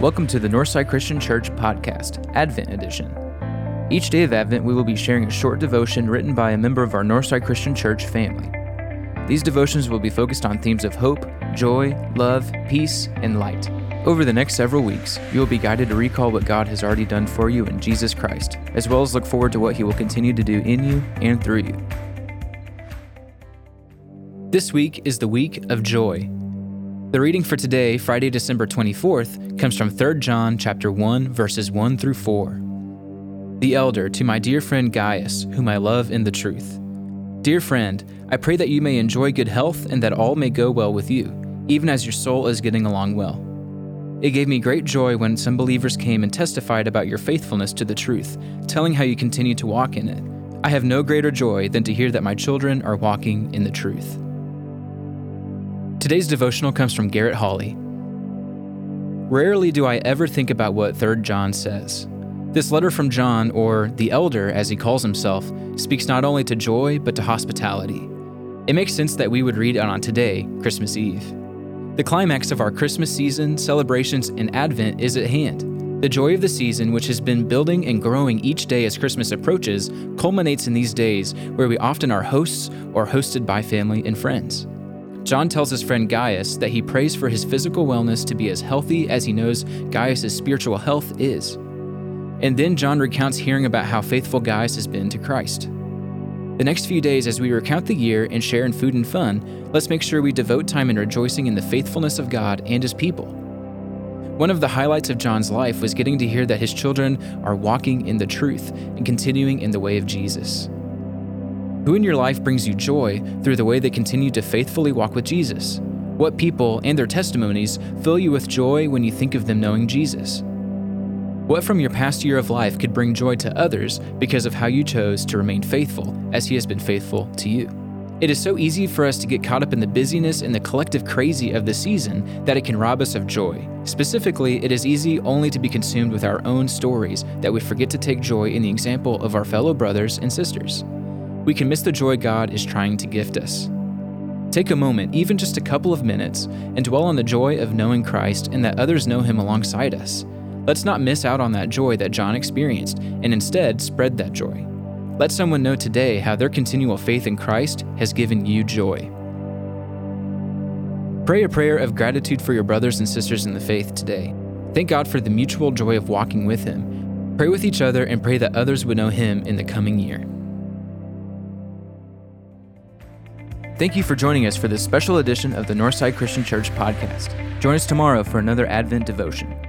Welcome to the Northside Christian Church podcast, Advent Edition. Each day of Advent, we will be sharing a short devotion written by a member of our Northside Christian Church family. These devotions will be focused on themes of hope, joy, love, peace, and light. Over the next several weeks, you will be guided to recall what God has already done for you in Jesus Christ, as well as look forward to what He will continue to do in you and through you. This week is the week of joy. The reading for today, Friday, December 24th, comes from 3 John chapter 1 verses 1 through 4. The elder to my dear friend Gaius, whom I love in the truth. Dear friend, I pray that you may enjoy good health and that all may go well with you, even as your soul is getting along well. It gave me great joy when some believers came and testified about your faithfulness to the truth, telling how you continue to walk in it. I have no greater joy than to hear that my children are walking in the truth. Today's devotional comes from Garrett Hawley. Rarely do I ever think about what 3 John says. This letter from John, or the elder as he calls himself, speaks not only to joy but to hospitality. It makes sense that we would read it on today, Christmas Eve. The climax of our Christmas season, celebrations, and Advent is at hand. The joy of the season, which has been building and growing each day as Christmas approaches, culminates in these days where we often are hosts or hosted by family and friends. John tells his friend Gaius that he prays for his physical wellness to be as healthy as he knows Gaius' spiritual health is. And then John recounts hearing about how faithful Gaius has been to Christ. The next few days, as we recount the year and share in food and fun, let's make sure we devote time in rejoicing in the faithfulness of God and His people. One of the highlights of John's life was getting to hear that his children are walking in the truth and continuing in the way of Jesus. Who in your life brings you joy through the way they continue to faithfully walk with Jesus? What people and their testimonies fill you with joy when you think of them knowing Jesus? What from your past year of life could bring joy to others because of how you chose to remain faithful as He has been faithful to you? It is so easy for us to get caught up in the busyness and the collective crazy of the season that it can rob us of joy. Specifically, it is easy only to be consumed with our own stories that we forget to take joy in the example of our fellow brothers and sisters we can miss the joy God is trying to gift us. Take a moment, even just a couple of minutes, and dwell on the joy of knowing Christ and that others know Him alongside us. Let's not miss out on that joy that John experienced, and instead spread that joy. Let someone know today how their continual faith in Christ has given you joy. Pray a prayer of gratitude for your brothers and sisters in the faith today. Thank God for the mutual joy of walking with Him. Pray with each other and pray that others would know Him in the coming year. Thank you for joining us for this special edition of the Northside Christian Church podcast. Join us tomorrow for another Advent devotion.